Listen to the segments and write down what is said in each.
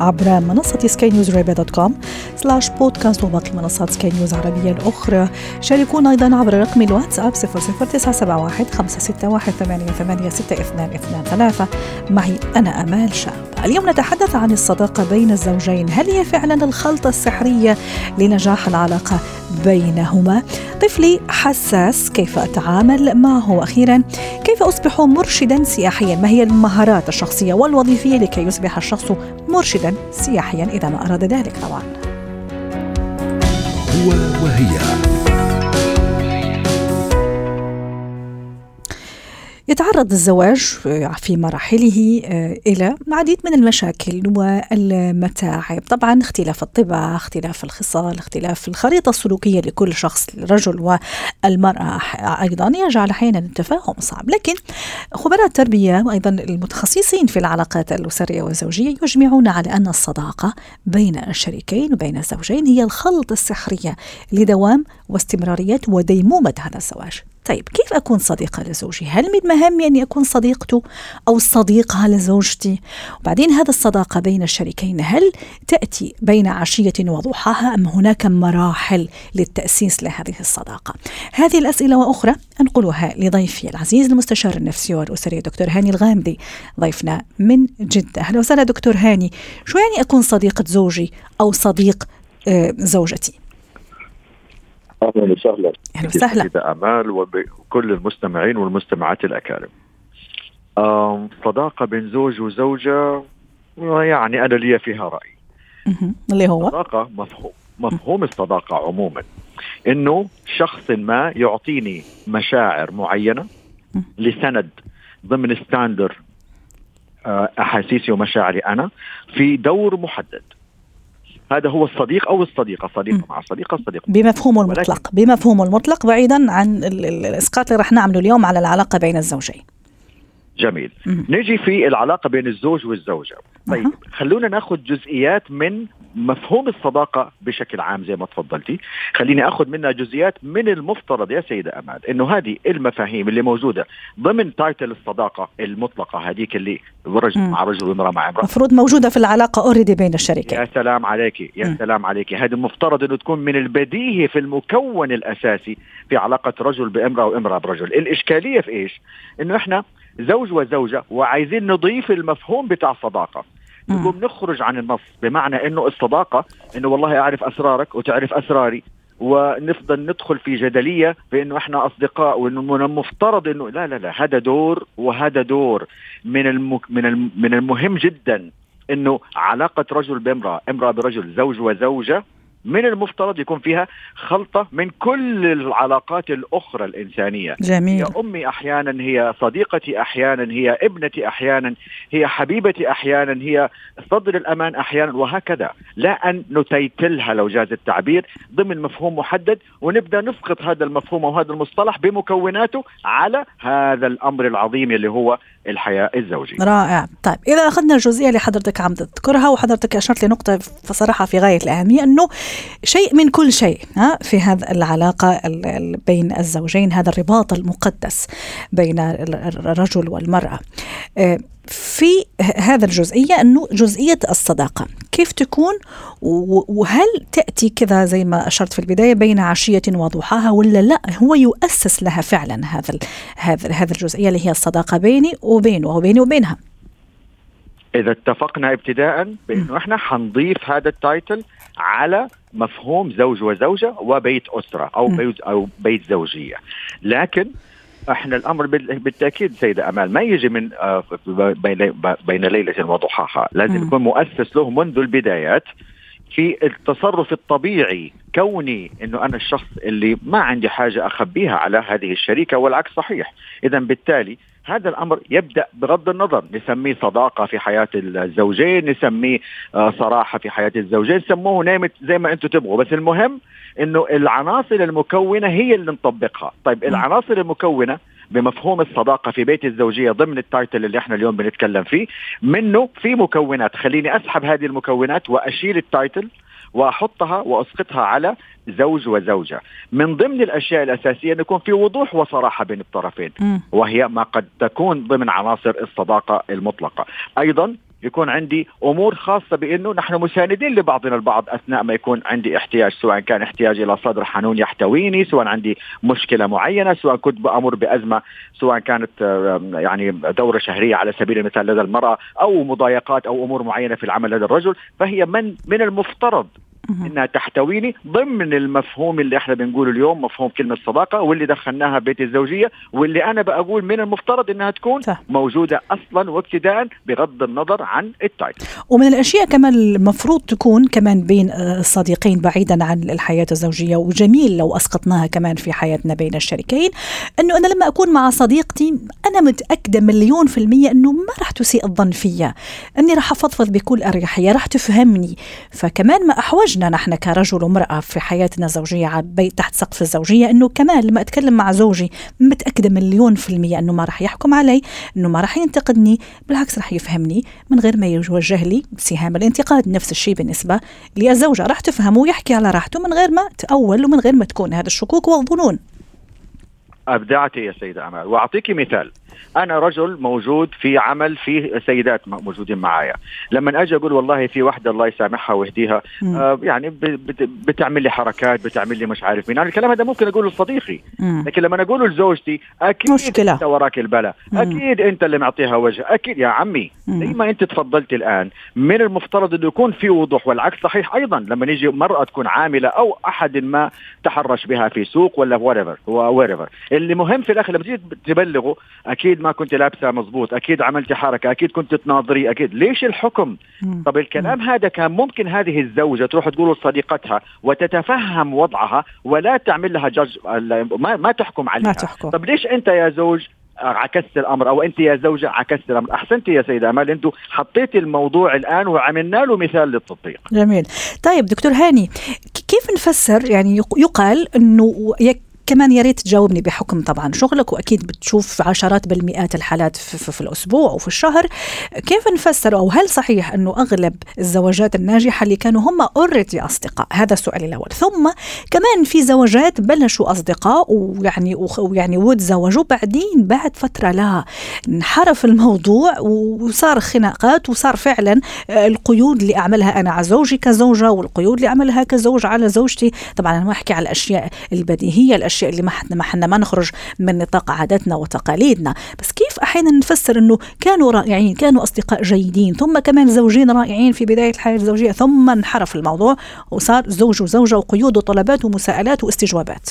عبر منصة سكاي نيوز dot com سلاش بودكاست وباقي منصات سكاي نيوز العربية الأخرى. شاركونا أيضا عبر رقم الواتساب 00971 561 886223 معي أنا أمال شاب. اليوم نتحدث عن الصداقة بين الزوجين. هل هي فعلا الخلطة السحرية لنجاح العلاقة بينهما؟ طفلي حساس كيف أتعامل معه؟ وأخيرا كيف أصبح مرشدا سياحيا؟ ما هي المهارات الشخصية والوظيفية لكي يصبح الشخص مرشدا سياحيا إذا ما أراد ذلك طبعا هو وهي. يتعرض الزواج في مراحله إلى العديد من المشاكل والمتاعب، طبعا اختلاف الطباع، اختلاف الخصال، اختلاف الخريطة السلوكية لكل شخص الرجل والمرأة أيضا يجعل أحيانا التفاهم صعب، لكن خبراء التربية وأيضا المتخصصين في العلاقات الأسرية والزوجية يجمعون على أن الصداقة بين الشريكين وبين الزوجين هي الخلط السحرية لدوام واستمرارية وديمومة هذا الزواج. طيب كيف أكون صديقة لزوجي؟ هل من مهامي أني أكون صديقته أو صديقها لزوجتي؟ وبعدين هذا الصداقة بين الشريكين هل تأتي بين عشية وضحاها أم هناك مراحل للتأسيس لهذه الصداقة؟ هذه الأسئلة وأخرى أنقلها لضيفي العزيز المستشار النفسي والأسري دكتور هاني الغامدي ضيفنا من جدة أهلا وسهلا دكتور هاني شو يعني أكون صديقة زوجي أو صديق زوجتي؟ أهلا وسهلا أهلا وسهلا آمال وبكل المستمعين والمستمعات الأكارم. صداقه بين زوج وزوجة يعني أنا لي فيها رأي. اللي هو الصداقه مفهوم مفهوم الصداقة عموما إنه شخص ما يعطيني مشاعر معينة. لسند ضمن ستاندر آه، أحاسيسي ومشاعري أنا في دور محدد. هذا هو الصديق أو الصديقة، صديقة مم. مع صديقه، صديقه بمفهومه المطلق بمفهومه المطلق بعيدا عن ال- ال- الإسقاط اللي رح نعمله اليوم على العلاقة بين الزوجين جميل. نجي في العلاقة بين الزوج والزوجة طيب. خلونا ناخذ جزئيات من مفهوم الصداقة بشكل عام زي ما تفضلتي خليني أخذ منها جزئيات من المفترض يا سيدة أمال إنه هذه المفاهيم اللي موجودة ضمن title الصداقة المطلقة هذيك اللي رجل. مع رجل وامرأة مع امرأة مفروض موجودة في العلاقة already بين الشريكين يا سلام عليك يا مم. سلام عليك هذا المفترض إنه تكون من البديهي في المكون الأساسي في علاقة رجل بامرأة وامرأة برجل الإشكالية في إيش إنه إحنا زوج وزوجة وعايزين نضيف المفهوم بتاع الصداقة. نقوم نخرج عن النص بمعنى إنه الصداقة إنه والله أعرف أسرارك وتعرف أسراري ونفضل ندخل في جدلية بإنه إحنا أصدقاء وإنه من المفترض إنه لا لا لا هذا دور وهذا دور من الم من الم من المهم جدا إنه علاقة رجل بامرأة، امرأة برجل، زوج وزوجة من المفترض يكون فيها خلطة من كل العلاقات الأخرى الإنسانية. جميل هي أمي أحيانا هي صديقتي أحيانا هي ابنتي أحيانا هي حبيبتي أحيانا هي صدر الأمان أحيانا وهكذا لا أن نتيتلها لو جاز التعبير ضمن مفهوم محدد ونبدأ نسقط هذا المفهوم وهذا المصطلح بمكوناته على هذا الأمر العظيم اللي هو الحياة الزوجية. رائع. طيب إذا أخذنا الجزئية اللي حضرتك عم تذكرها وحضرتك أشرت لنقطة بصراحة في غاية الأهمية أنه شيء من كل شيء ها في هذا العلاقة ال- ال- بين الزوجين هذا الرباط المقدس بين ال- الرجل والمرأة. آه، في هذا الجزئية أنه جزئية الصداقة. كيف تكون؟ وهل تأتي كذا زي ما أشرت في البداية بين عشية وضحاها ولا لا؟ هو يؤسس لها فعلا هذا هذا هذا الجزئية اللي هي الصداقة بيني وبينه وبيني وبينها. إذا اتفقنا ابتداء بأنه إحنا حنضيف هذا التايتل على مفهوم زوج وزوجة وبيت أسرة أو م. بيت أو بيت زوجية. لكن إحنا الامر بال- بالتاكيد سيدة امال ما يجي من آه، بين ليلة وضحاها. لازم. يكون مؤسس له منذ البدايات في التصرف الطبيعي كوني إنه أنا الشخص اللي ما عندي حاجة أخبيها على هذه الشريكة والعكس صحيح. اذا بالتالي هذا الأمر يبدأ بغض النظر. نسميه صداقة في حياة الزوجين نسميه آه، صراحة في حياة الزوجين. سموه نيمت زي ما أنتم تبغوا. بس المهم إنه العناصر المكونة هي اللي نطبقها. طيب العناصر المكونة بمفهوم الصداقة في بيت الزوجية ضمن ال title اللي إحنا اليوم بنتكلم فيه منه في مكونات. خليني أسحب هذه المكونات وأشيل ال title وأحطها وأسقطها على زوج وزوجة. من ضمن الأشياء الأساسية أن يكون في وضوح وصراحة بين الطرفين وهي ما قد تكون ضمن عناصر الصداقة المطلقة. أيضا يكون عندي أمور خاصة بأنه نحن مساندين لبعضنا البعض أثناء ما يكون عندي احتياج سواء كان احتياج إلى صدر حنون يحتويني سواء عندي مشكلة معينة سواء كنت بأمر بأزمة سواء كانت يعني دورة شهرية على سبيل المثال لدى المرأة أو مضايقات أو أمور معينة في العمل لدى الرجل فهي من من المفترض إنها تحتويني ضمن المفهوم اللي إحنا بنقوله اليوم مفهوم كلمة صداقة واللي دخلناها بيت الزوجية واللي أنا بقول من المفترض إنها تكون صح. موجودة أصلا وابتداء بغض النظر عن التايب. ومن الأشياء كمان المفروض تكون كمان بين الصديقين بعيدا عن الحياة الزوجية وجميل لو أسقطناها كمان في حياتنا بين الشريكين إنه أنا لما أكون مع صديقتي أنا متأكدة مليون في المية إنه ما راح تسيء الظن فيا إني راح أفضفض بكل أريحية راح تفهمني. فكمان ما أحوجنا إحنا نحن كرجل وامراه في حياتنا الزوجية بيت تحت سقف الزوجية إنه كمان لما أتكلم مع زوجي متأكدة مليون في المية إنه ما راح يحكم علي إنه ما راح ينتقدني بالعكس راح يفهمني من غير ما يوجه لي سهام. الانتقاد نفس الشيء بالنسبة للزوجة راح تفهمه ويحكي على راحته من غير ما تأول ومن غير ما تكون. هذا الشكوك والظنون. ابدعتي يا سيدة أمال. واعطيكي مثال. أنا رجل موجود في عمل فيه سيدات موجودين معايا. لما أجي أقول والله في واحدة الله يسامحها ويهديها آه يعني بتعمل لي حركات بتعمل لي مش عارف مين. أنا الكلام هذا ممكن أقوله لصديقي. لكن لما أقوله لزوجتي أكيد مشكلة. أنت وراك البلاء. أكيد أنت اللي معطيها وجه. أكيد يا عمي. زي ما انت تفضلت الآن من المفترض إنه يكون في وضوح والعكس صحيح أيضا لما نيجي مرأة تكون عاملة أو أحد ما تحرش بها في سوق ولا وريفر اللي مهم في الآخر لما تيجي تبلغه أكيد ما كنت لابسة مزبوط أكيد عملتي حركة أكيد كنت تناظري أكيد ليش الحكم. طب الكلام. هذا كان ممكن هذه الزوجة تروح تقول لصديقتها وتتفهم وضعها ولا تعمل لها جج ما, ما تحكم عليها ما تحكم. طب ليش أنت يا زوج عكست الأمر أو أنت يا زوجة عكست الأمر. أحسنت يا سيدة أمال أنتم حطيتي الموضوع الآن وعملنا له مثال للتطبيق. جميل. طيب دكتور هاني كيف نفسر؟ يعني يقال إنه كمان يا ريت تجاوبني بحكم طبعا شغلك وأكيد بتشوف عشرات بالمئات الحالات في, في, في الأسبوع وفي الشهر. كيف نفسر أو هل صحيح أنه أغلب الزواجات الناجحة اللي كانوا هم already أصدقاء؟ هذا السؤال الأول. ثم كمان في زواجات بلشوا أصدقاء ويعني ويعني وتزوجوا بعدين بعد فترة لا انحرف الموضوع وصار خناقات وصار فعلا القيود اللي أعملها أنا على زوجي كزوجة والقيود اللي أعملها كزوج على زوجتي. طبعا أنا ما أحكي على الأشياء البديهية الأشياء الأشياء اللي ما حنا ما حنا ما نخرج من نطاق عاداتنا وتقاليدنا. بس كيف أحيانا نفسر إنه كانوا رائعين كانوا أصدقاء جيدين ثم كمان زوجين رائعين في بداية الحياة الزوجية ثم انحرف الموضوع وصار زوج وزوجة وقيود وطلبات ومساءلات واستجوابات.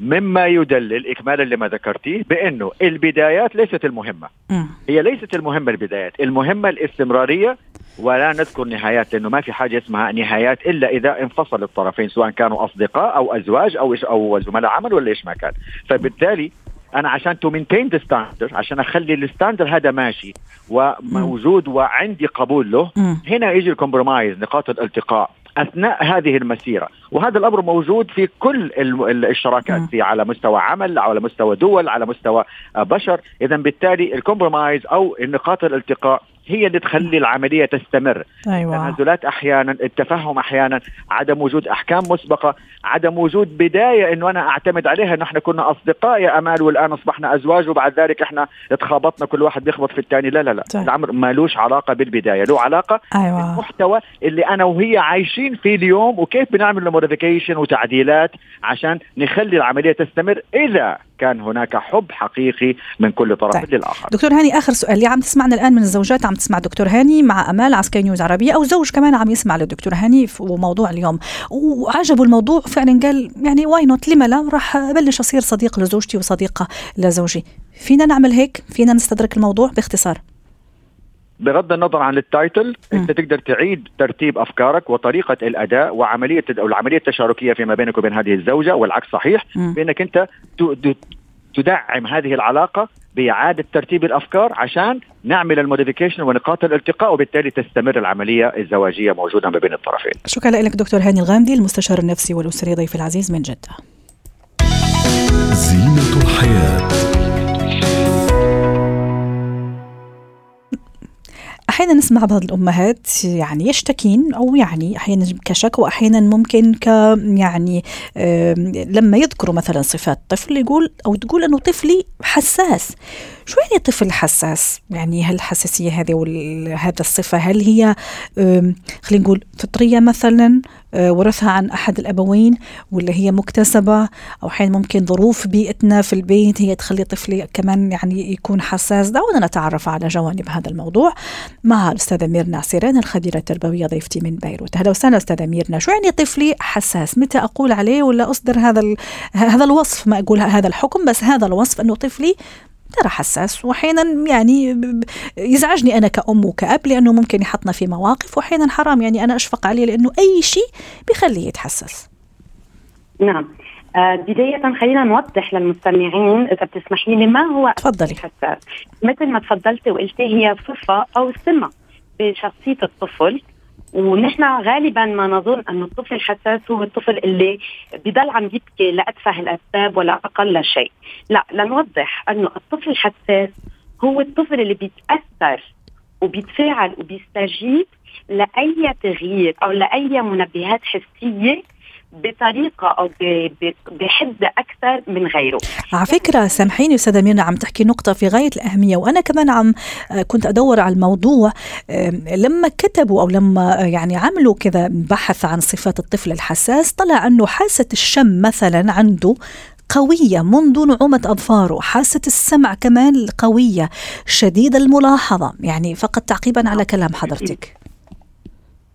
مما يدلل اكمالا لما ذكرتيه بأنه البدايات ليست المهمة. م. هي ليست المهمة البدايات المهمة الاستمرارية ولا نذكر نهايات لأنه ما في حاجة اسمها نهايات إلا إذا انفصل الطرفين سواء كانوا أصدقاء أو أزواج أو أو زملاء عمل ولا إيش ما كان. فبالتالي أنا عشان to maintain the standard عشان أخلي ال standard هذا ماشي وموجود وعندي قبول له هنا يجي ال compromise نقاط الالتقاء أثناء هذه المسيرة. وهذا الأمر موجود في كل الشراكات في على مستوى عمل على مستوى دول على مستوى بشر. اذا بالتالي ال compromise أو نقاط الالتقاء هي اللي تخلي العملية تستمر أيوة. تنازلات أحيانا التفهم أحيانا عدم وجود أحكام مسبقة عدم وجود بداية إنه أنا أعتمد عليها إنه إحنا كنا أصدقاء يا أمال والآن أصبحنا أزواج وبعد ذلك إحنا تخابطنا كل واحد بيخبط في الثاني لا لا لا طيب. الأمر مالوش علاقة بالبداية له علاقة أيوة. بالمحتوى اللي أنا وهي عايشين فيه اليوم وكيف بنعمل له موديفيكيشن وتعديلات عشان نخلي العملية تستمر اذا كان هناك حب حقيقي من كل طرف طيب. للآخر. دكتور هاني آخر سؤال. اللي عم تسمعنا الآن من الزوجات عم تسمع دكتور هاني مع أمال على سكاي نيوز عربية أو زوج كمان عم يسمع للدكتور هاني وموضوع اليوم. وعجبه الموضوع فعلا قال يعني why not لما لا؟ راح أبلش أصير صديق لزوجتي وصديقة لزوجي. فينا نعمل هيك؟ فينا نستدرك الموضوع؟ باختصار. بغض النظر عن ال title أنت تقدر تعيد ترتيب أفكارك وطريقة الأداء وعملية أو العملية التشاركية فيما بينك وبين هذه الزوجة والعكس صحيح بأنك أنت تدعم هذه العلاقة بإعادة ترتيب الأفكار عشان نعمل الموديفيكيشن ونقاط الالتقاء وبالتالي تستمر العملية الزواجية موجودة ما بين الطرفين. شكرا لك دكتور هاني الغامدي المستشار النفسي والأسري ضيف العزيز من جدة. زينة الحياة أحيانا نسمع بعض الأمهات يعني يشتكين أو يعني أحيانا كشكوى وأحيانا ممكن ك يعني لما يذكروا مثلا صفات طفل يقول أو تقول إنه طفلي حساس. شو يعني طفل حساس؟ يعني هل الحساسية هذه وهذا الصفة هل هي خلينا نقول فطرية مثلا؟ ورثها عن أحد الأبوين ولا هي مكتسبة أو أحيانا ممكن ظروف بيئتنا في البيت هي تخلي طفلي كمان يعني يكون حساس. دعونا نتعرف على جوانب هذا الموضوع مع الأستاذة ميرنا عسيران الخبيرة التربوية ضيفتي من بيروت. أهلا وسهلا أستاذة ميرنا. شو يعني طفلي حساس؟ متى أقول عليه ولا أصدر هذا هذا الوصف؟ ما أقول هذا الحكم بس هذا الوصف أنه طفلي ترى حساس واحيانا يعني يزعجني أنا كأم وكأب لأنه ممكن يحطنا في مواقف واحيانا حرام. يعني أنا أشفق عليه لأنه أي شيء بيخليه يتحسس. نعم. آه بداية خلينا نوضح للمستمعين إذا بتسمحي لي ما هو تفضلي. حساس مثل ما تفضلتي وقلتي هي صفة أو سمة بشخصية الطفل ونحن غالبا ما نظن انه الطفل الحساس هو الطفل اللي بضل عم يبكي لأتفه الأسباب ولا أقل شيء، لا لنوضح أنه الطفل الحساس هو الطفل اللي بيتأثر وبيتفاعل وبيستجيب لأي تغيير أو لأي منبهات حسية بطريقة أو بحده أكثر من غيره. على فكرة سامحيني أستاذة ميرنا عم تحكي نقطة في غاية الأهمية وأنا كمان عم آه، كنت أدور على الموضوع لما كتبوا أو لما آه، يعني عملوا كذا بحث عن صفات الطفل الحساس طلع أنه حاسة الشم مثلا عنده قوية منذ نعومة أظفاره حاسة السمع كمان قوية شديد الملاحظة يعني فقط تعقيبا على كلام حضرتك.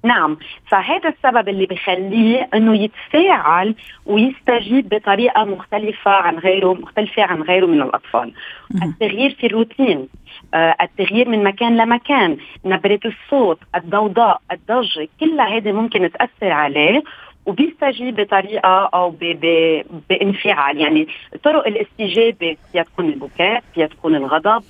نعم فهذا السبب اللي بخليه إنه يتفاعل ويستجيب بطريقة مختلفة عن غيره مختلفة عن غيره من الأطفال. التغيير في الروتين آه التغيير من مكان لمكان نبرة الصوت الضوضاء الضجة كلها هذه ممكن تأثر عليه وبيستجيب بطريقة أو ب ب بانفعال. يعني طرق الاستجابة فيها تكون البكاء فيها تكون الغضب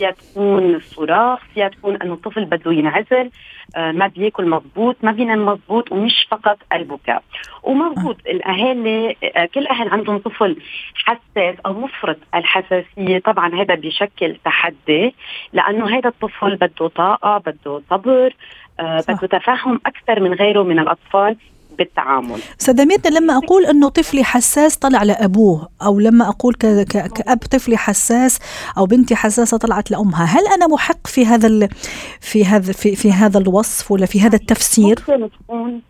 فيها تكون الصراخ فيها تكون انه الطفل بده ينعزل آه ما بياكل مضبوط ما بينام مضبوط ومش فقط البكاء. ومضبوط الأهالي آه كل أهل عندهم طفل حساس أو مفرط الحساسية طبعا هذا بيشكل تحدي لأنه هذا الطفل بده طاقة بده صبر آه بده تفهم أكثر من غيره من الأطفال. بالتعامل سدميتنا لما أقول أنه طفلي حساس طلع لأبوه أو لما أقول ك... ك... كأب طفلي حساس أو بنتي حساسة طلعت لأمها هل أنا محق في هذا ال... في هذا في... في هذا الوصف ولا في هذا التفسير ممكن تكون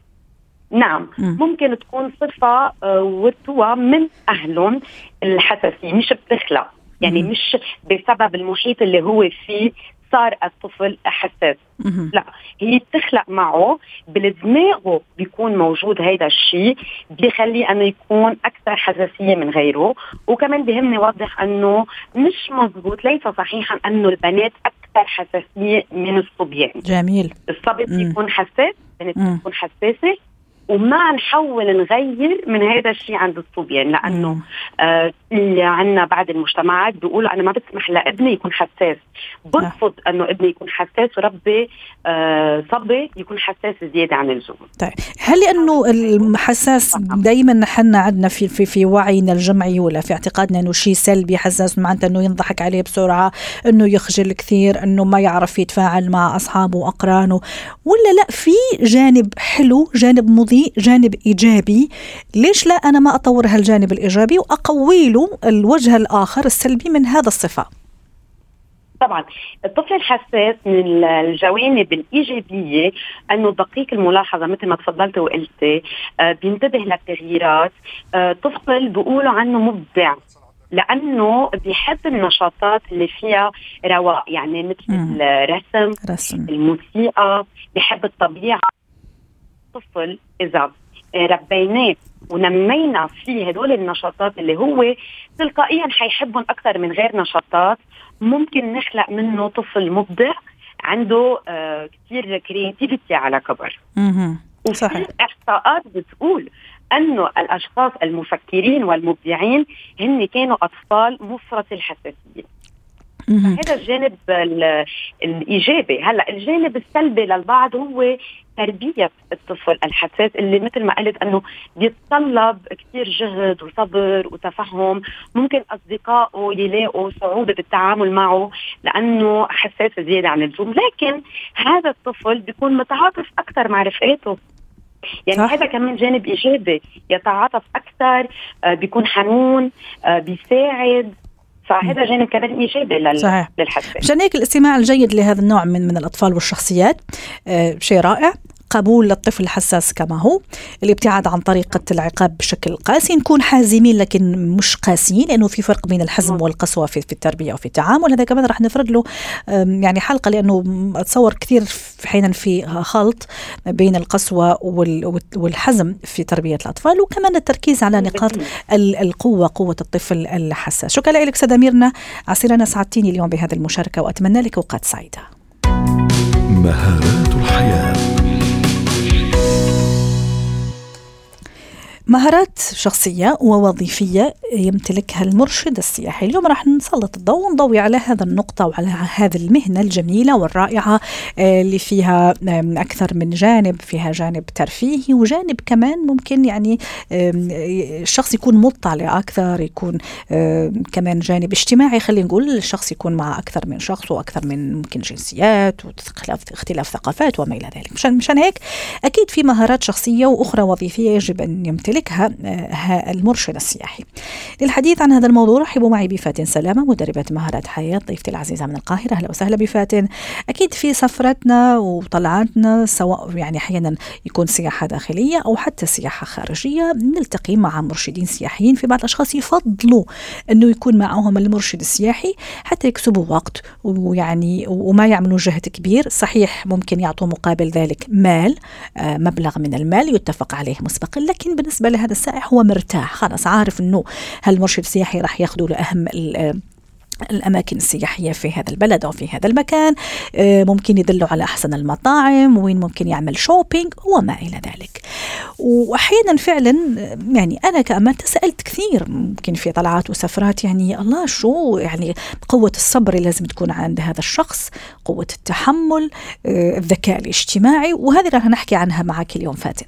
نعم م. ممكن تكون صفة آه، ورثوها من أهلهم الحساسية مش بتخلق يعني. مش بسبب المحيط اللي هو فيه صار الطفل حساس. لا هي بتخلق معه بالدماغه بيكون موجود هيدا الشيء بيخليه إنه يكون أكثر حساسية من غيره وكمان بهمني اوضح إنه مش مزبوط ليس صحيحا إنه البنات أكثر حساسية من الصبيان. جميل. الصبي بيكون حساس البنت بتكون حساسة وما نحاول نغير من هذا الشيء عند الصبيان لأنه آه اللي عندنا بعض المجتمعات بيقولوا أنا ما بسمح لابني يكون حساس. برفض أنه ابني يكون حساس وربي آه صبي يكون حساس زيادة عن اللزوم. طيب هل لأنه الحساس دائما نحن عندنا في في في وعينا الجمعي ولا في اعتقادنا إنه شيء سلبي حساس معناته إنه ينضحك عليه بسرعة إنه يخجل كثير إنه ما يعرف يتفاعل مع أصحابه وأقرانه ولا لا في جانب حلو جانب مضيء جانب إيجابي. ليش لا؟ أنا ما أطور هالجانب الإيجابي واقوي له الوجه الآخر السلبي من هذا الصفة. طبعا الطفل الحساس من الجوانب الإيجابية أنه دقيق الملاحظة مثل ما تفضلت وقلتي آه بينتبه للتغييرات آه طفل بيقولوا عنه مبدع لأنه بيحب النشاطات اللي فيها رواء يعني مثل الرسم رسم. الموسيقى بيحب الطبيعة. طفل إذا ربيناه ونمينا فيه هدول النشاطات اللي هو تلقائيا حيحبهم أكثر من غير نشاطات. ممكن نخلق منه طفل مبدع عنده آه كثير كرياتيفيتي على كبر. صحيح. إحصاءات بتقول أنه الأشخاص المفكرين والمبدعين هن كانوا أطفال مفرط الحساسية. هذا الجانب الإيجابي. هلأ الجانب السلبي للبعض هو تربية الطفل الحساس اللي مثل ما قلت إنه بيتطلب كثير جهد وصبر وتفهم. ممكن أصدقائه يلاقوا صعوبة بالتعامل معه لأنه حساس زيادة عن اللزوم. لكن هذا الطفل بيكون متعاطف أكثر مع رفقاته. يعني صح. هذا كمان جانب إيجابي. يتعاطف أكثر آه بيكون حنون آه بيساعد. فهذا جانب كمان إيجابي للحساس. مشان هيك الاستماع الجيد لهذا النوع من من الأطفال والشخصيات آه شيء رائع. قبول للطفل الحساس كما هو. الابتعاد عن طريقة العقاب بشكل قاسي نكون حازمين لكن مش قاسيين لأنه في فرق بين الحزم نعم. والقسوة في, في التربية وفي التعامل. هذا كمان راح نفرد له يعني حلقة لأنه أتصور كثير أحيانا في خلط بين القسوة والحزم في تربية الأطفال وكمان التركيز على نقاط القوة قوة الطفل الحساس. شكرا لك سيدة ميرنا عسيرنا سعدتيني اليوم بهذه المشاركة وأتمنى لك أوقات سعيدة. مهارات الحياة. مهارات شخصية ووظيفية يمتلكها المرشد السياحي. اليوم راح نسلط الضوء ونضوي على هذا النقطة وعلى هذه المهنة الجميلة والرائعة آه، اللي فيها أكثر من جانب فيها جانب ترفيهي وجانب كمان ممكن يعني الشخص يكون مطلع أكثر يكون كمان جانب اجتماعي خلينا نقول الشخص يكون مع أكثر من شخص وأكثر من ممكن جنسيات واختلاف ثقافات وما إلى ذلك. مشان, مشان هيك أكيد في مهارات شخصية وأخرى وظيفية يجب أن يمتلك يمتلكها آه، المرشد السياحي. للحديث عن هذا الموضوع رحبوا معي بفاتن سلامة مدربة مهارات حياة ضيفتي العزيزة من القاهرة. أهلا وسهلا بفاتن. أكيد في سفرتنا وطلعاتنا سواء يعني أحيانا يكون سياحة داخلية أو حتى سياحة خارجية نلتقي مع مرشدين سياحيين في بعض الأشخاص يفضلوا أنه يكون معهم المرشد السياحي حتى يكسبوا وقت ويعني وما يعملوا جهد كبير. صحيح ممكن يعطوا مقابل ذلك مال آه، مبلغ من المال يتفق عليه مسبقا لكن بالنسبة لهذا السائح هو مرتاح. خلاص عارف إنه هالمرشد السياحي راح ياخذوا له أهم الأماكن السياحية في هذا البلد أو في هذا المكان. آه، ممكن يدلوا على أحسن المطاعم وين ممكن يعمل شوبينج وما إلى ذلك. وأحيانا فعلا يعني أنا كأمانة سألت كثير ممكن في طلعات وسفرات يعني الله شو يعني قوة الصبر اللي لازم تكون عند هذا الشخص قوة التحمل آه، الذكاء الاجتماعي وهذه راح نحكي عنها معك اليوم فاتن.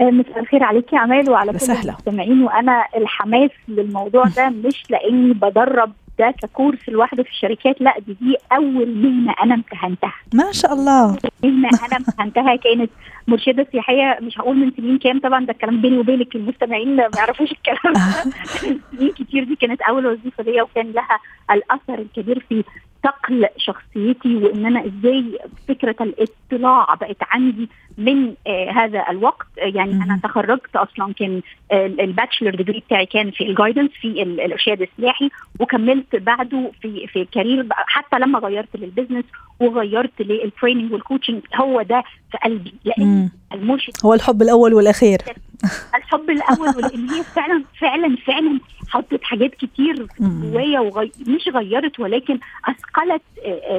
مساء الخير عليك يا عمال وعلى كل المستمعين. وأنا الحماس للموضوع ده مش لأني بدرب ده ككورس لوحده في الشركات لأ دي دي أول مهنة أنا امتهنتها. ما شاء الله. مهنة أنا امتهنتها كانت مرشدة سياحية مش هقول من سنين كام طبعا ده الكلام بيني وبينك المستمعين ما يعرفوش الكلام سنين كتير دي كانت أول وظيفة ليا وكان لها الأثر الكبير في صقل شخصيتي وإن أنا إزاي فكرة الاطلاع بقت عندي من آه هذا الوقت. آه يعني م- أنا تخرجت أصلا كان آه ال bachelor degree بتاعي كان في ال guidance في الارشاد السياحي وكملت بعده في في career حتى لما غيرت لل business وغيرت لل training وال coaching هو ده في قلبي. لأن المرشد هو الحب الأول والأخير. الحب الأول ولأن هي فعلا فعلا فعلا حطت حاجات كتير جوايا وغي... مش غيرت ولكن أثقلت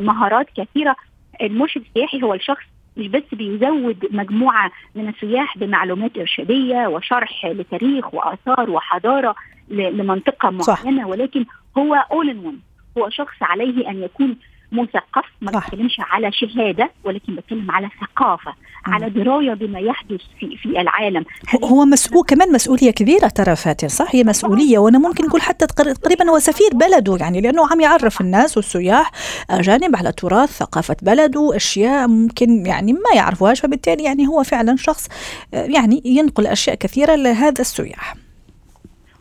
مهارات كثيرة. المرشد السياحي هو الشخص مش بس بيزود مجموعة من السياح بمعلومات إرشادية وشرح لتاريخ وآثار وحضارة لمنطقة معينة صح. ولكن هو اول ان هو شخص عليه أن يكون مثقف ما بتكلمش على شهادة ولكن بتكلم على ثقافة م. على دراية بما يحدث في في العالم. هو مسؤول كمان مسؤولية كبيرة ترى فاتن صح؟ هي مسؤولية وأنا ممكن نقول حتى تقريبا هو سفير بلده يعني لأنه عم يعرف الناس والسياح اجانب على تراث ثقافة بلده أشياء ممكن يعني ما يعرفوهاش فبالتالي يعني هو فعلا شخص يعني ينقل أشياء كثيرة لهذا السياح.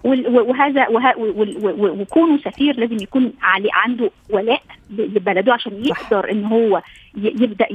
وهذا وكونه سفير لازم يكون عنده ولاء لبلده عشان يقدر إن هو يبدأ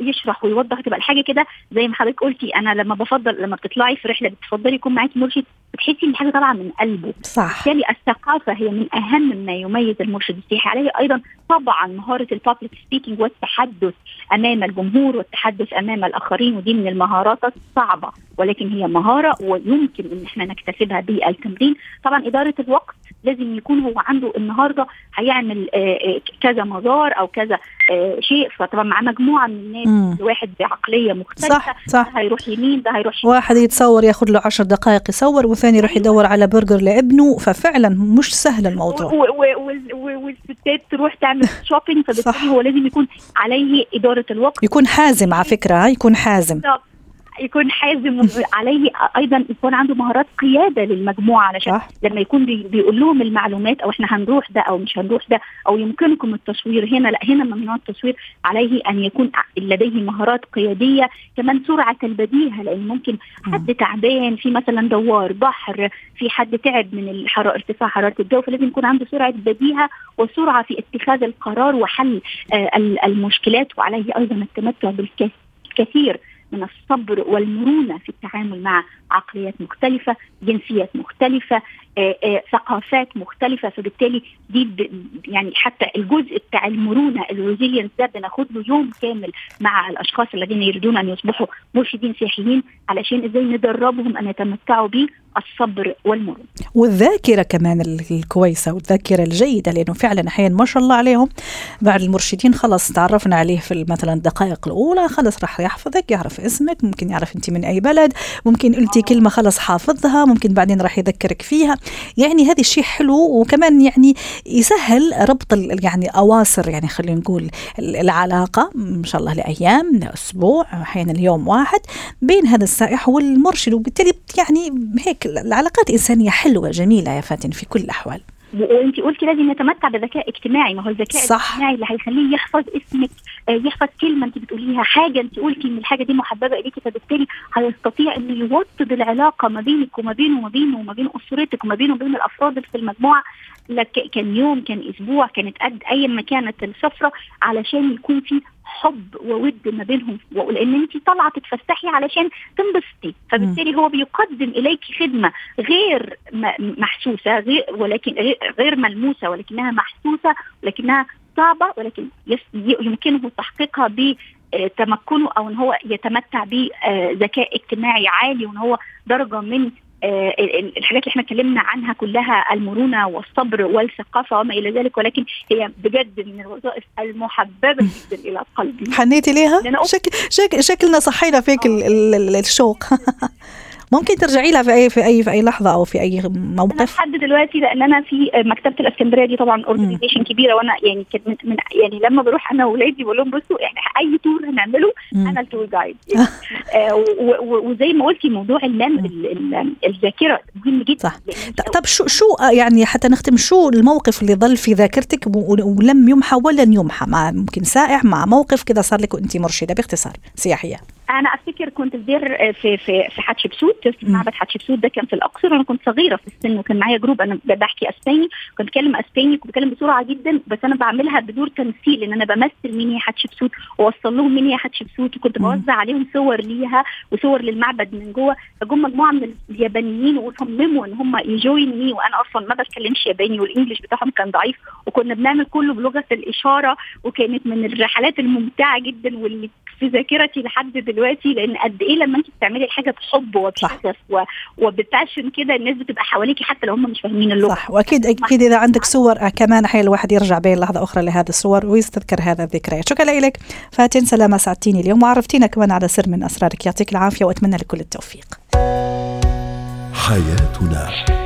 يشرح ويوضح تبقى الحاجة كده. زي ما حضرتك قلتي أنا لما بفضل لما بتطلعي في رحلة بتفضلي يكون معاكي مرشد بتحسي إن الحاجة طالعة من قلبه. صح. بالتالي الثقافة هي من أهم ما يميز المرشد. السياحي عليه أيضا طبعا مهارة البابليك سبيكينج والتحدث أمام الجمهور والتحدث أمام الآخرين ودي من المهارات الصعبة ولكن هي مهارة ويمكن إن إحنا نكتسبها بالتمرين. طبعا إدارة الوقت لازم يكون هو عنده النهارده هيعمل آه، آه، كذا مزار أو كذا آه، شيء فطبعا مع مجموعة من الناس مم. واحد بعقلية مختلفة صح صح ده هيروح يمين ده هيروح شمال. واحد يتصور ياخذ له عشر دقائق يصور والثاني يروح يدور على برجر لابنه ففعلا مش سهل الموضوع والستات تروح تعمل shopping. فبالتالي هو لازم يكون عليه إدارة الوقت يكون حازم على فكرة ها؟ يكون حازم بالظبط. يكون حازم عليه أيضا يكون عنده مهارات قيادة للمجموعة علشان صح. لما يكون بي بيقول لهم المعلومات أو إحنا هنروح ده أو مش هنروح ده أو يمكنكم التصوير هنا لا هنا ممنوع التصوير عليه أن يكون لديه مهارات قيادية كمان سرعة البديهة لأن ممكن حد تعبان في مثلا دوار بحر في حد تعب من الحرارة ارتفاع حرارة الجو فلازم يكون عنده سرعة بديهة وسرعة في اتخاذ القرار وحل آه ال- المشكلات وعليه أيضا التمتع بالكثير من الصبر والمرونة في التعامل مع عقليات مختلفة، جنسيات مختلفة، ثقافات مختلفة فبالتالي دي يعني حتى الجزء بتاع المرونة الريزيلينس ده بناخد له يوم كامل مع الأشخاص الذين يريدون أن يصبحوا مرشدين سياحيين علشان إزاي ندربهم أن يتمتعوا بالصبر والمرونة. والذاكرة كمان ال- الكويسة والذاكرة الجيدة لأنه فعلا أحيانا ما شاء الله عليهم. بعد المرشدين خلص تعرفنا عليه في مثلا الدقائق الأولى خلص راح يحفظك يعرف اسمك ممكن يعرف أنت من أي بلد ممكن قلتي كلمة خلص حافظها ممكن بعدين راح يذكرك فيها. يعني هذا الشيء حلو وكمان يعني يسهل ربط يعني أواصر يعني خلينا نقول ال- العلاقة إن شاء الله لأيام لأسبوع أحيانا اليوم واحد بين هذا السائح والمرشد. وبالتالي يعني هيك العلاقات الإنسانية حلوة جميلة يا فاتن في كل الأحوال. وانت قلتي لازم يتمتع بذكاء اجتماعي ما هو الذكاء صح. الاجتماعي اللي هيخليه يحفظ اسمك يحفظ كلمة انت بتقوليها حاجة انت قلتي إن الحاجة دي محببة إليكي فبالتالي هيستطيع إنه يوطد العلاقة ما بينك وما بينه وما بينه وما بين أسرتك وما بينه وبين الأفراد في المجموعة. لك كان يوم كان أسبوع كانت قد أي ما كانت السفرة علشان يكون في حب وود ما بينهم. ولان انت طالعه تتفسحي علشان تنبسطي. فبالتالي هو بيقدم اليك خدمة غير محسوسة غير ولكن غير ملموسة ولكنها محسوسة ولكنها صعبة ولكن يمكنه تحقيقها ب آه، أو إن هو يتمتع بذكاء اجتماعي عالي وإن هو درجة من آه، ال- ال- الحاجات اللي إحنا اتكلمنا عنها كلها المرونة والصبر والثقافة وما إلى ذلك ولكن هي بجد من الوظائف المحببة جدا إلى قلبي. حنيتي ليها؟ شك شك شكلنا صحينا فيك ال ال ال الشوق. ممكن ترجعي لها في اي في اي في أي لحظة أو في أي موقف؟ لحد دلوقتي لأن أنا في مكتبة الإسكندرية دي طبعا organization كبيرة وأنا يعني كانت من, من يعني لما بروح أنا واولادي بقول لهم بصوا يعني أي tour هنعمله مم. أنا ال tour guide يعني آه و- وزي ما قلتي موضوع اللم ال- ال- الذاكرة مهم جدا. صح. طب شو شو آه، يعني حتى نختم شو الموقف اللي ظل في ذاكرتك ولم يمحى ولن يمحى؟ مع ممكن سائح مع موقف كذا صار لك وانت مرشدة باختصار سياحية. أنا أفتكر كنت في دير في في في حتشبسوت. في مم. معبد حتشبسوت ده كان في الأقصر وأنا كنت صغيرة في السن وكان معايا group أنا بحكي أسباني كنت بتكلم أسباني كنت بتكلم بسرعة جدا بس أنا بعملها بدور تمثيل إن أنا بمثل مين هي حتشبسوت واوصل لهم مين هي حتشبسوت وكنت. بوزع عليهم صور ليها وصور للمعبد من جوه فجم مجموعة من اليابانيين وصمموا إن هم يجوين مي وأنا أصلا ما بتكلمش ياباني والإنجليش بتاعهم كان ضعيف وكنا بنعمل كله بلغة الإشارة وكانت من الرحلات الممتعة جدا واللي في ذاكرتي لحد دلوقتي لأن قد إيه لما أنت بتعملي الحاجة بحب وبشغف و- وبباشن كده الناس بتبقى حواليكي حتى لو هم مش فاهمين اللغة. صح. وأكيد أكيد إذا عندك صور آه، كمان أحيانا الواحد يرجع بين لحظة أخرى لهذه الصور ويستذكر هذا الذكريات. شكرا لك فاتن سلامة سعدتيني اليوم وعرفتينا كمان على سر من أسرارك. يعطيك العافية وأتمنى لك كل التوفيق. حياتنا.